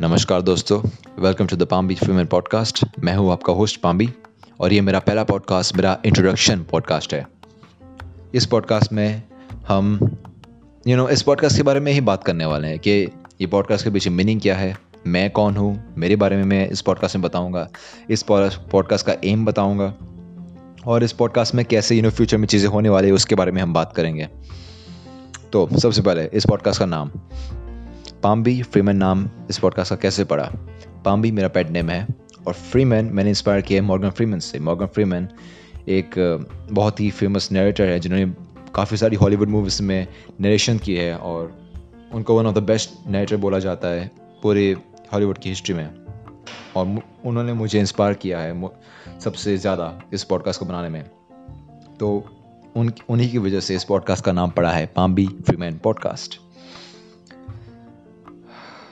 नमस्कार दोस्तों welcome to the Palm Beach podcast मैं हूँ आपका होस्ट पाम्बी और ये मेरा पहला पॉडकास्ट मेरा इंट्रोडक्शन पॉडकास्ट है। इस पॉडकास्ट में हम यू you नो know, इस पॉडकास्ट के बारे में ही बात करने वाले हैं कि ये पॉडकास्ट के पीछे मीनिंग क्या है मैं कौन हूँ मेरे बारे में मैं इस पॉडकास्ट में बताऊँगा इस पॉडकास्ट का एम बताऊँगा और इस पॉडकास्ट में कैसे यू नो फ्यूचर में चीज़ें होने वाली है, उसके बारे में हम बात करेंगे। तो सबसे पहले, इस पॉडकास्ट का नाम। पाम्बी फ्रीमैन नाम इस पॉडकास्ट का कैसे पड़ा? पाम्बी मेरा पेट नेम है, और फ्रीमैन मैंने इंस्पायर किया है मॉर्गन फ्रीमैन से। मॉर्गन फ्रीमैन एक बहुत ही फ़ेमस नरेटर है, जिन्होंने काफ़ी सारी हॉलीवुड मूवीज़ में नरेशन की है, और उनको one of the best narrator बोला जाता है पूरे हॉलीवुड की हिस्ट्री में। और उन्होंने मुझे इंस्पायर किया है सबसे ज़्यादा इस पॉडकास्ट को बनाने में। तो उन, उन्हीं की वजह से इस पॉडकास्ट का नाम पड़ा है पाम्बी फ्रीमैन पॉडकास्ट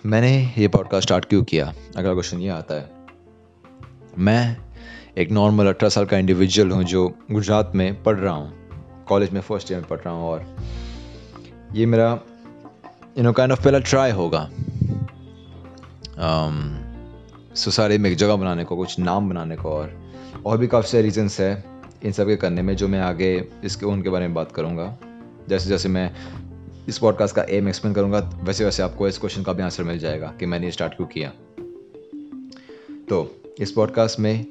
मैंने ये पॉडकास्ट स्टार्ट क्यों किया? अगला क्वेश्चन ये आता है। मैं एक नॉर्मल अठारह साल का इंडिविजुअल हूँ जो गुजरात में पढ़ रहा हूँ। कॉलेज में फ़र्स्ट ईयर में पढ़ रहा हूँ और ये मेरा यू नो काइंड ऑफ़ पहला ट्राई होगा। Um, में एक जगह बनाने को कुछ नाम बनाने को और और भी काफ़ी सारे रीजंस है इन सब के करने में जो मैं आगे इसके उनके बारे में बात करूँगा। जैसे जैसे मैं इस पॉडकास्ट का एम एक्सप्लेन करूँगा वैसे वैसे आपको इस क्वेश्चन का भी आंसर मिल जाएगा कि मैंने स्टार्ट क्यों किया। तो इस पॉडकास्ट में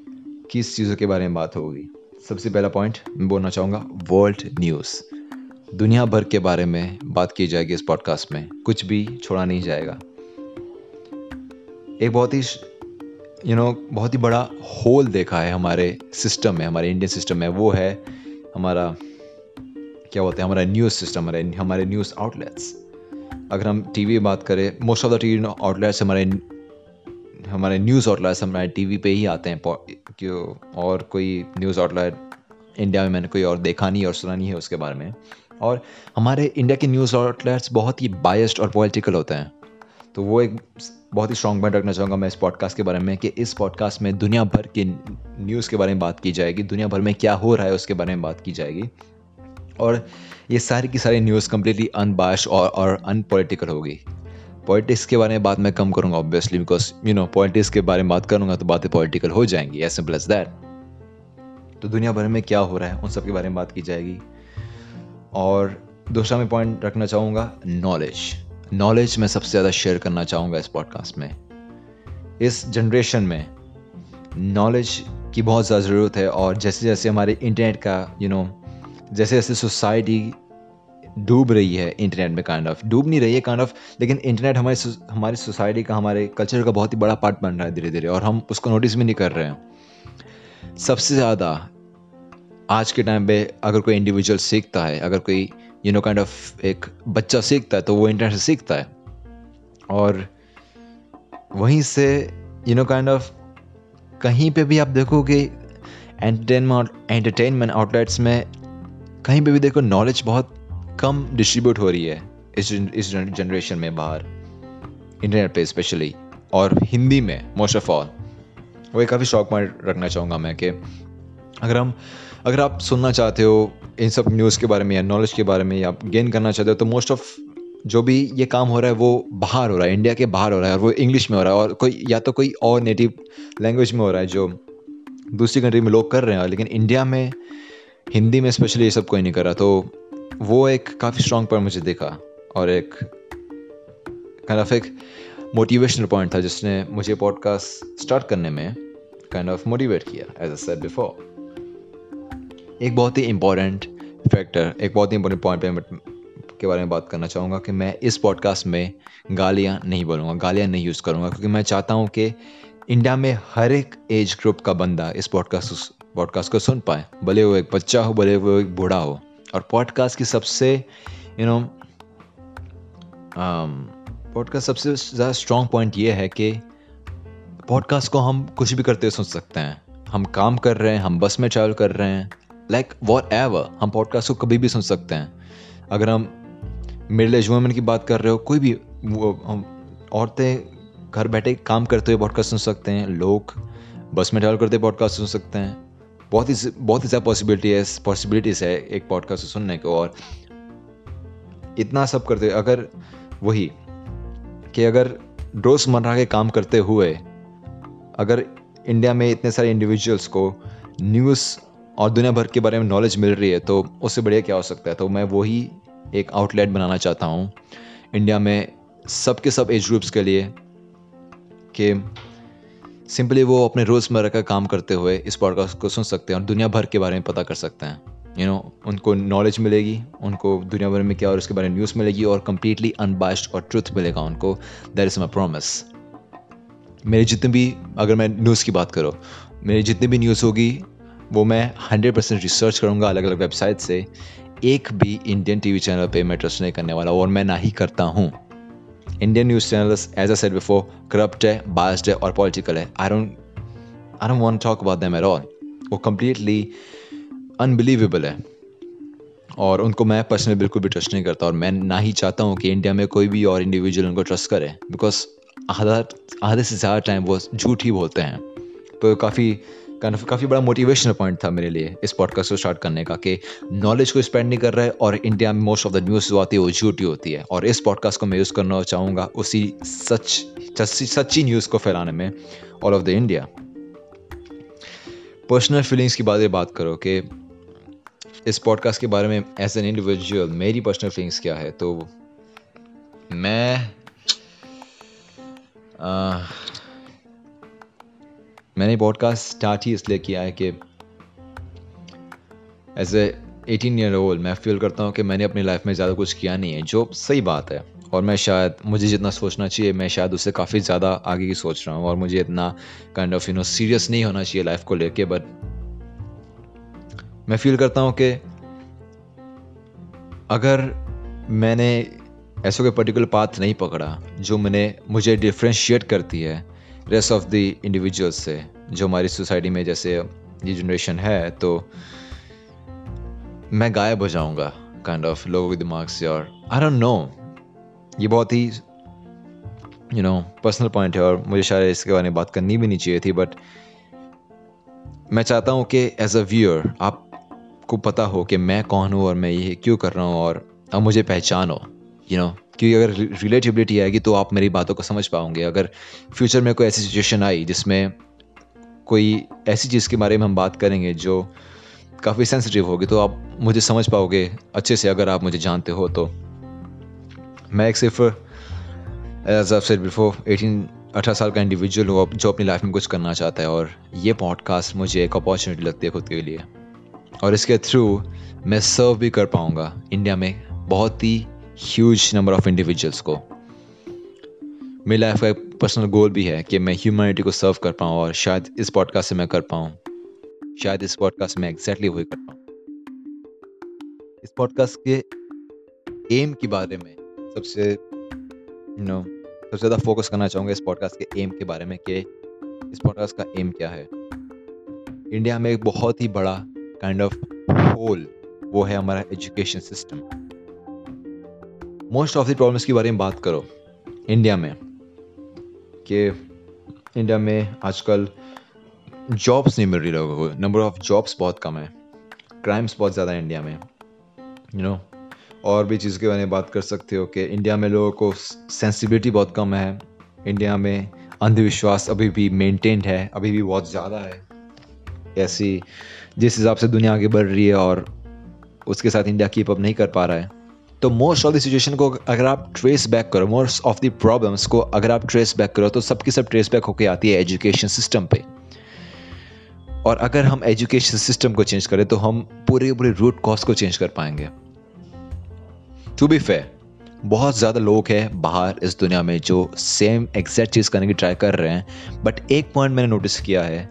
किस चीज़ों के बारे में बात होगी? सबसे पहला पॉइंट मैं बोलना चाहूँगा वर्ल्ड न्यूज़ दुनिया भर के बारे में बात की जाएगी इस पॉडकास्ट में कुछ भी छोड़ा नहीं जाएगा। एक बहुत ही यू नो बहुत ही बड़ा होल देखा है हमारे सिस्टम में, हमारे इंडियन सिस्टम में। वो है हमारा, क्या बोलते हैं, हमारा न्यूज़ सिस्टम हमारे हमारे न्यूज़ आउटलेट्स अगर हम टीवी बात करें most of the TV outlets हमारे हमारे न्यूज़ आउटलेट्स हमारे टीवी पे ही आते हैं। क्यों? और कोई न्यूज़ आउटलेट इंडिया में मैंने कोई और देखा नहीं और सुना नहीं है उसके बारे में। और हमारे इंडिया के न्यूज़ आउटलेट्स बहुत ही बायस्ड और पॉलिटिकल होते हैं। तो वो एक बहुत ही स्ट्रॉन्ग पॉइंट रखना चाहूँगा मैं इस पॉडकास्ट के बारे में कि इस पॉडकास्ट में दुनिया भर के न्यूज़ के बारे में बात की जाएगी दुनिया भर में क्या हो रहा है उसके बारे में बात की जाएगी। और ये सारी की सारी न्यूज़ कम्प्लीटली अनबाश और और अनपोलिटिकल होगी। पॉलिटिक्स के बारे में बात मैं कम करूँगा obviously because you know politics के बारे में बात करूँगा तो बातें पॉलिटिकल हो जाएँगी एज सिंपल एज दैट तो दुनिया भर में क्या हो रहा है, उन सब के बारे में बात की जाएगी। और दूसरा मैं पॉइंट रखना चाहूँगा नॉलेज नॉलेज मैं सबसे ज़्यादा शेयर करना चाहूँगा इस पॉडकास्ट में। इस जनरेशन में नॉलेज की बहुत ज़्यादा ज़रूरत है और जैसे जैसे हमारे इंटरनेट का यू you नो know, जैसे जैसे सोसाइटी डूब रही है इंटरनेट में काइंड ऑफ़ डूब नहीं रही है काइंड ऑफ़ लेकिन इंटरनेट हमारे हमारी सोसाइटी का हमारे कल्चर का बहुत ही बड़ा पार्ट बन रहा है धीरे धीरे और हम उसको नोटिस भी नहीं कर रहे हैं। सबसे ज़्यादा आज के टाइम पे अगर कोई इंडिविजुअल सीखता है, अगर कोई यू नो काइंड ऑफ़ एक बच्चा सीखता है तो वो इंटरनेट से सीखता है। और वहीं से यू नो काइंड ऑफ़ कहीं पे भी आप देखोगे एंटरटेनमेंट एंटरटेनमेंट आउटलेट्स में, कहीं पे भी देखो नॉलेज बहुत कम डिस्ट्रीब्यूट हो रही है इस इस जनरेशन में बाहर। इंटरनेट पे स्पेशली और हिंदी में मोस्ट ऑफ़ ऑल वो एक काफ़ी शौक पॉइंट रखना चाहूँगा मैं कि अगर हम, अगर आप सुनना चाहते हो इन सब न्यूज़ के बारे में या नॉलेज के बारे में या आप गेन करना चाहते हो तो मोस्ट ऑफ़ जो भी ये काम हो रहा है वो बाहर हो रहा है इंडिया के बाहर हो रहा है और वो इंग्लिश में हो रहा है और कोई, या तो कोई और नेटिव लैंग्वेज में हो रहा है जो दूसरी कंट्री में लोग कर रहे हैं, लेकिन इंडिया में, हिंदी में स्पेशली ये सब कोई नहीं कर रहा तो वो एक काफ़ी स्ट्रॉन्ग पॉइंट मुझे देखा और एक काइंड ऑफ़ एक मोटिवेशनल पॉइंट था जिसने मुझे पॉडकास्ट स्टार्ट करने में काइंड ऑफ़ मोटिवेट किया एज अ सेड बिफोर एक बहुत ही इम्पोर्टेंट फैक्टर एक बहुत ही इंपॉर्टेंट पॉइंट के बारे में बात करना चाहूँगा कि मैं इस पॉडकास्ट में गालियाँ नहीं बोलूँगा, गालियाँ नहीं यूज़ करूँगा, क्योंकि मैं चाहता हूँ कि इंडिया में हर एक एज ग्रुप का बंदा इस पॉडकास्ट पॉडकास्ट को सुन पाए, भले वो एक बच्चा हो, भले वो एक बूढ़ा हो। और पॉडकास्ट की सबसे यू नो पॉडकास्ट सबसे ज़्यादा स्ट्रॉन्ग पॉइंट ये है कि पॉडकास्ट को हम कुछ भी करते हुए सुन सकते हैं। हम काम कर रहे हैं, हम बस में ट्रैवल कर रहे हैं लाइक वॉट एवर हम पॉडकास्ट को कभी भी सुन सकते हैं। अगर हम मिडिल एज वुमेन की बात कर रहे हो, कोई भी हम औरतें घर बैठे काम करते हुए पॉडकास्ट सुन सकते हैं, लोग बस में ट्रैवल करते हुए पॉडकास्ट सुन सकते हैं। बहुत ही बहुत ही ज़्यादा पॉसिबिलिटी है पॉसिबिलिटीज़ है एक पॉडकास्ट सुनने को, और इतना सब करते अगर वही कि अगर रोज़मर्रा के काम करते हुए, अगर इंडिया में इतने सारे इंडिविजुअल्स को न्यूज़ और दुनिया भर के बारे में नॉलेज मिल रही है तो उससे बढ़िया क्या हो सकता है? तो मैं वही एक आउटलेट बनाना चाहता हूँ इंडिया में सब के सब एज ग्रुप्स के लिए कि सिंपली वो अपने रोज़मर्रा का काम करते हुए इस पॉडकास्ट को सुन सकते हैं और दुनिया भर के बारे में पता कर सकते हैं। यू you नो know, उनको नॉलेज मिलेगी उनको दुनिया भर में क्या और उसके बारे में न्यूज़ मिलेगी और कम्प्लीटली अनबाइस्ड और ट्रुथ मिलेगा उनको। दैट इज़ माई प्रोमिस मेरी जितनी भी अगर मैं न्यूज़ की बात करूँ मेरी जितनी भी न्यूज़ होगी वो मैं हंड्रेड परसेंट रिसर्च करूँगा अलग अलग वेबसाइट से। एक भी इंडियन टीवी चैनल पे मैं ट्रस्ट नहीं करने वाला और मैं ना ही करता हूँ। Indian news channels as a said before corrupt है बायस्ड है और पॉलिटिकल है। I don't I don't want talk about them at all वो कम्प्लीटली अनबिलीवेबल है। और उनको मैं पर्सनली बिल्कुल भी ट्रस्ट नहीं करता और मैं ना ही चाहता हूँ कि इंडिया में कोई भी और इंडिविजुअल उनको ट्रस्ट करे। बिकॉज़ आधा, आधे से ज़्यादा टाइम वो झूठ ही बोलते हैं। तो काफ़ी काफ़ी बड़ा मोटिवेशनल पॉइंट था मेरे लिए इस पॉडकास्ट को स्टार्ट करने का कि नॉलेज को स्पेंड नहीं कर रहा है और इंडिया में मोस्ट ऑफ़ द न्यूज़ जो आती है वो झूठी होती है। और इस पॉडकास्ट को मैं यूज़ करना चाहूँगा उसी सच सच्ची न्यूज़ को फैलाने में all of the India personal feelings की बात बात करो कि इस पॉडकास्ट के बारे में एज एन इंडिविजुअल मेरी पर्सनल फीलिंग्स क्या है? तो मैं आ, मैंने पॉडकास्ट स्टार्ट ही इसलिए किया है कि as a eighteen year old मैं फील करता हूँ कि मैंने अपनी लाइफ में ज़्यादा कुछ किया नहीं है, जो सही बात है। और मैं शायद, मुझे जितना सोचना चाहिए, मैं शायद उससे काफ़ी ज़्यादा आगे की सोच रहा हूँ और मुझे इतना kind of you know serious नहीं होना चाहिए लाइफ को लेके बट मैं फील करता हूँ कि अगर मैंने ऐसा कोई पर्टिकुलर पाथ नहीं पकड़ा, जो मैंने, मुझे डिफ्रेंशिएट करती है रेस्ट ऑफ़ द इंडिविजुअल्स से, जो हमारी सोसाइटी में जैसे ये जनरेशन है तो मैं गायब हो जाऊँगा काइंड ऑफ़ लोगों के दिमाग से और आई डोंट नो ये बहुत ही यू नो पर्सनल पॉइंट है और मुझे शायद इसके बारे में बात करनी भी नहीं चाहिए थी बट मैं चाहता हूँ कि एज अ व्यूअर आपको पता हो कि मैं कौन हूँ और मैं ये क्यों कर रहा हूँ और अब मुझे पहचानो। यू नो क्योंकि अगर रिलेटिबिलिटी आएगी तो आप मेरी बातों को समझ पाओगे। अगर फ्यूचर में कोई ऐसी सिचुएशन आई जिसमें कोई ऐसी चीज़ के बारे में हम बात करेंगे जो काफ़ी सेंसिटिव होगी तो आप मुझे समझ पाओगे अच्छे से अगर आप मुझे जानते हो तो। मैं एक सिर्फ़ एज सेड बिफोर एटीन अठारह साल का इंडिविजुअल हूँ, जो अपनी लाइफ में कुछ करना चाहता है और ये पॉडकास्ट मुझे एक अपॉर्चुनिटी लगती है खुद के लिए। और इसके थ्रू मैं सर्व भी कर पाऊँगा। इंडिया में बहुत ही ह्यूज नंबर ऑफ़ इंडिविजुअल्स को। मेरी लाइफ का एक पर्सनल गोल भी है कि मैं ह्यूमैनिटी को सर्व कर पाऊँ और शायद इस पॉडकास्ट से मैं कर पाऊँ। शायद इस पॉडकास्ट में एग्जैक्टली वही कर पाऊँ। इस पॉडकास्ट के एम के बारे में सबसे यू नो सबसे ज़्यादा फोकस करना चाहूँगा इस पॉडकास्ट के एम के बारे में कि इस पॉडकास्ट का एम क्या है। इंडिया में एक बहुत ही बड़ा काइंड ऑफ़ होल वो है हमारा education system most of the problems के बारे में बात करो। इंडिया में। कि इंडिया में आजकल जॉब्स नहीं मिल रही लोगों को। नंबर ऑफ़ जॉब्स बहुत कम है। क्राइम्स बहुत ज़्यादा है इंडिया में। यू you नो know, और भी चीज़ के बारे में बात कर सकते हो कि इंडिया में लोगों को सेंसिबिलिटी बहुत कम है। इंडिया में अंधविश्वास अभी भी मेंटेन्ड है। अभी भी बहुत ज़्यादा है। ऐसी जिस हिसाब से दुनिया आगे बढ़ रही है और उसके साथ इंडिया कीप अप नहीं कर पा रहा है। तो मोस्ट ऑफ़ द सिचुएशन को अगर आप ट्रेस बैक करो मोस्ट ऑफ़ द प्रॉब्लम्स को अगर आप ट्रेस बैक करो तो सबकी सब ट्रेस बैक होकर आती है एजुकेशन सिस्टम पे। और अगर हम एजुकेशन सिस्टम को चेंज करें तो हम पूरे पूरे रूट कॉज को चेंज कर पाएँगे। टू बी फेयर बहुत ज़्यादा लोग हैं बाहर इस दुनिया में जो सेम एग्जैक्ट चीज़ करने की ट्राई कर रहे हैं बट एक पॉइंट मैंने नोटिस किया है,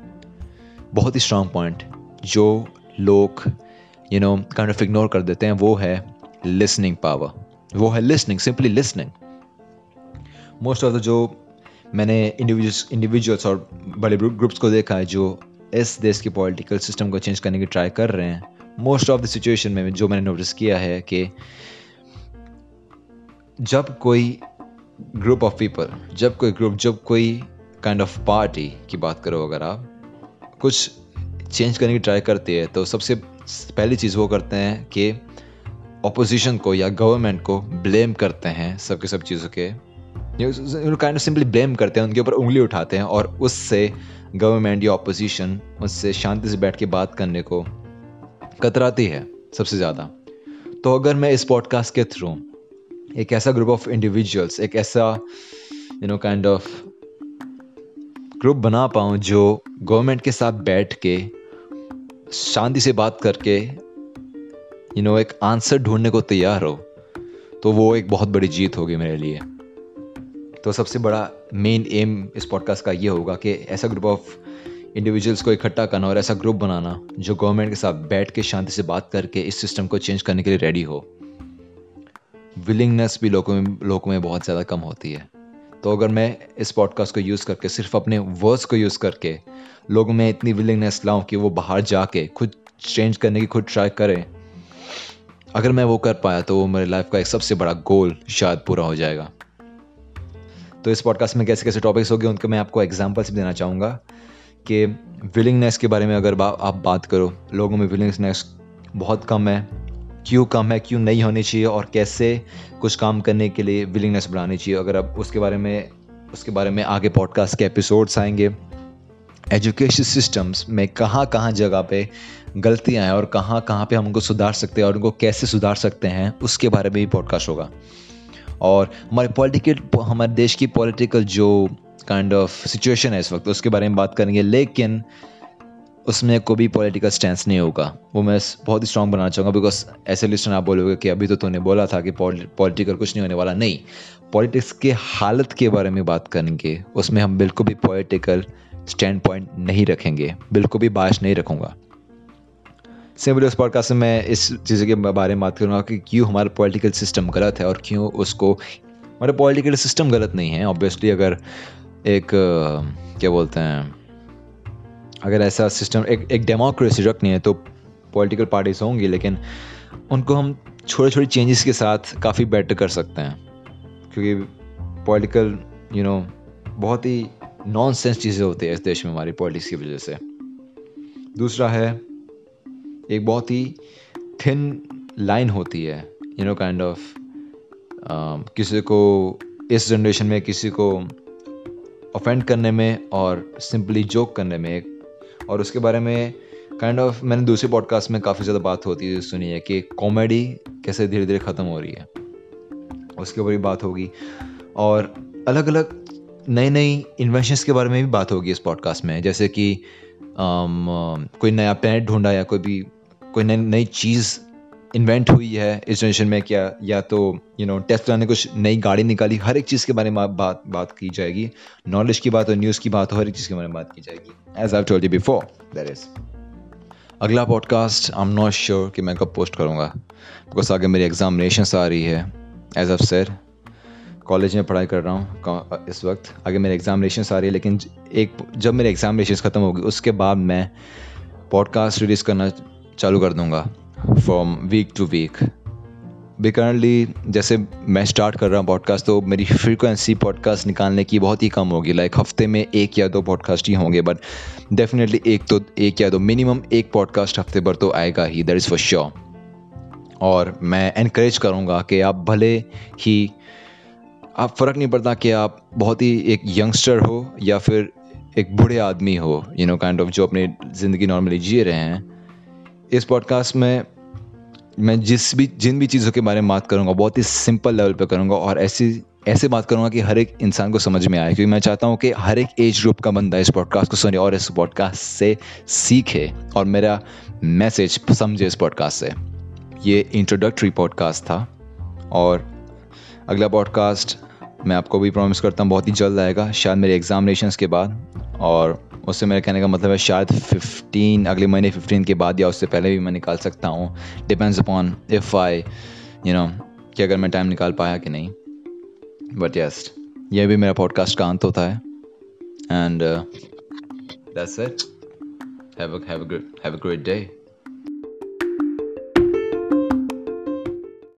बहुत ही स्ट्रांग पॉइंट जो लोग you know kind of ignore कर देते हैं, वो है लिसनिंग पावर वो है listening simply listening most of the जो मैंने इंडिविजुअल्स इंडिविजुअल्स और बड़े ग्रुप्स को देखा है जो इस देश के पॉलिटिकल सिस्टम को चेंज करने की ट्राई कर रहे हैं मोस्ट ऑफ़ द सिचुएशन में जो मैंने नोटिस किया है कि जब कोई ग्रुप ऑफ़ पीपल जब कोई ग्रुप जब कोई काइंड ऑफ़ पार्टी की बात करो अगर आप, कुछ चेंज करने की ट्राई करती है तो सबसे पहली चीज़ वो करते हैं कि अपोजिशन को या गवर्नमेंट को ब्लेम करते हैं सबके सब चीज़ों के। काइंड ऑफ़ सिंपली ब्लेम करते हैं, उनके ऊपर उंगली उठाते हैं और उससे गवर्नमेंट या अपोजिशन उससे शांति से बैठ के बात करने को कतराती है सबसे ज़्यादा। तो अगर मैं इस पॉडकास्ट के थ्रू एक ऐसा ग्रुप ऑफ़ इंडिविजुअल्स एक ऐसा you know kind of group बना पाऊँ जो गवर्नमेंट के साथ बैठ के शांति से बात करके यू नो एक आंसर ढूँढने को तैयार हो तो वो एक बहुत बड़ी जीत होगी मेरे लिए। तो सबसे बड़ा मेन एम इस पॉडकास्ट का ये होगा कि ऐसा ग्रुप ऑफ़ इंडिविजुअल्स को इकट्ठा करना और ऐसा ग्रुप बनाना जो गवर्नमेंट के साथ बैठ के शांति से बात करके इस सिस्टम को चेंज करने के लिए रेडी हो। विलिंगनेस भी लोगों में लोगों में बहुत ज़्यादा कम होती है। तो अगर मैं इस पॉडकास्ट को यूज़ करके, सिर्फ़ अपने वर्ड्स को यूज़ करके लोगों में इतनी विलिंगनेस लाऊं कि वो बाहर जाके खुद चेंज करने की, खुद ट्राई करें अगर मैं वो कर पाया तो वो मेरे लाइफ का एक सबसे बड़ा गोल शायद पूरा हो जाएगा। तो इस पॉडकास्ट में कैसे कैसे टॉपिक्स होंगे उनके मैं आपको एग्जाम्पल्स भी देना चाहूँगा कि विलिंगनेस के बारे में अगर बा, आप बात करो लोगों में विलिंगनेस बहुत कम है। क्यों कम है क्यों नहीं होनी चाहिए और कैसे कुछ काम करने के लिए विलिंगनेस बढ़ानी चाहिए। अगर आप उसके बारे में उसके बारे में आगे पॉडकास्ट के एपिसोड्स आएँगे एजुकेशन सिस्टम्स में कहाँ कहाँ जगह पे गलतियाँ हैं और कहाँ कहाँ पे हम उनको सुधार सकते हैं और उनको कैसे सुधार सकते हैं, उसके बारे में भी पॉडकास्ट होगा। और हमारे पॉलिटिकल हमारे देश की पॉलिटिकल जो काइंड ऑफ़ सिचुएशन है इस वक्त, उसके बारे में बात करेंगे, लेकिन उसमें कोई भी पॉलिटिकल स्टैंड नहीं होगा। वो मैं बहुत ही स्ट्रॉन्ग बनाना चाहूँगा बिकॉज़ ऐसे लिस्टन आप बोलोगे कि अभी तो तूने बोला था कि पॉलिटिकल कुछ नहीं होने वाला। नहीं पॉलिटिक्स के हालत के बारे में बात करेंगे, उसमें हम बिल्कुल भी पॉलिटिकल स्टैंड पॉइंट नहीं रखेंगे, बिल्कुल भी बाश नहीं रखूँगा। सिंपली उस पॉडकास्ट में मैं इस चीज़ के बारे में बात करूँगा कि क्यों हमारा पॉलिटिकल सिस्टम गलत है और क्यों उसको, हमारा पॉलिटिकल सिस्टम गलत नहीं है। ऑब्वियसली अगर एक क्या बोलते हैं, अगर ऐसा सिस्टम एक एक डेमोक्रेसी रखनी है तो पॉलिटिकल पार्टीज़ होंगी, लेकिन उनको हम छोटे छोटे चेंजेस के साथ काफ़ी बेटर कर सकते हैं। क्योंकि पॉलिटिकल यू नो बहुत ही नॉन सेंस चीज़ें होती है इस देश में हमारी पॉलिटिक्स की वजह से। दूसरा है एक बहुत ही थिन लाइन होती है यू नो काइंड ऑफ़ किसी को इस जनरेशन में किसी को ऑफेंड करने में और सिंपली जोक करने में। और उसके बारे में काइंड kind ऑफ़ of, मैंने दूसरे पॉडकास्ट में काफ़ी ज़्यादा बात होती है सुनी है कि कॉमेडी कैसे धीरे धीरे ख़त्म हो रही है। उसके ऊपर भी बात होगी। और अलग अलग नई नई इन्वेंशंस के बारे में भी बात होगी इस पॉडकास्ट में। जैसे कि um, कोई नया प्लानट ढूंढा या कोई भी कोई नई नई चीज़ इन्वेंट हुई है इस जनरेशन में क्या? या तो यू नो टेस्ला ने कुछ नई गाड़ी निकाली, हर एक चीज़ के बारे में बात बात की जाएगी। नॉलेज की बात हो न्यूज़ की बात हो हर एक चीज़ के बारे में बात की जाएगी। As I told you before that is अगला podcast I am not sure कि मैं कब पोस्ट करूँगा। बिकॉज़ आगे मेरी एग्जामिनेशन आ रही है। एज ऑफ़ सर कॉलेज में पढ़ाई कर रहा हूँ इस वक्त। आगे मेरे एग्जामिनेशन आ रही है, लेकिन एक, जब मेरे एग्जामिनेशन ख़त्म होगी, उसके बाद मैं पॉडकास्ट रिलीज़ करना चालू कर दूँगा फ्रॉम वीक टू वीक भी करंटली जैसे मैं स्टार्ट कर रहा हूँ पॉडकास्ट तो मेरी फ्रीक्वेंसी पॉडकास्ट निकालने की बहुत ही कम होगी। लाइक हफ़्ते में एक या दो पॉडकास्ट ही होंगे बट डेफिनेटली एक तो एक या दो मिनिमम एक पॉडकास्ट हफ़्ते भर तो आएगा ही दैट इज़ फॉर श्योर और मैं इनक्रेज करूँगा कि आप भले ही, आप फ़र्क नहीं पड़ता कि आप बहुत ही एक यंगस्टर हो या फिर एक बूढ़े आदमी हो यू नो काइंड ऑफ़ जो अपनी ज़िंदगी नॉर्मली जी रहे हैं। इस पॉडकास्ट में मैं जिस भी, जिन भी चीज़ों के बारे में बात करूँगा, बहुत ही सिंपल लेवल पर करूँगा और ऐसी, ऐसे बात करूँगा कि हर एक इंसान को समझ में आए। क्योंकि मैं चाहता हूँ कि हर एक एज ग्रुप का बंदा इस पॉडकास्ट को सुने और इस पॉडकास्ट से सीखे और मेरा मैसेज समझे इस पॉडकास्ट से। ये इंट्रोडक्टरी पॉडकास्ट था और अगला पॉडकास्ट मैं आपको भी प्रॉमिस करता हूँ, बहुत ही जल्द आएगा, शायद मेरे एग्ज़ामिनेशन के बाद और उससे मेरे कहने का मतलब है, शायद 15 अगले महीने 15 के बाद या उससे पहले भी मैं निकाल सकता हूँ। Depends upon if I you know कि अगर मैं टाइम निकाल पाया कि नहीं। बट यस यह भी मेरा पॉडकास्ट का अंत होता है। And that's it have have have a great day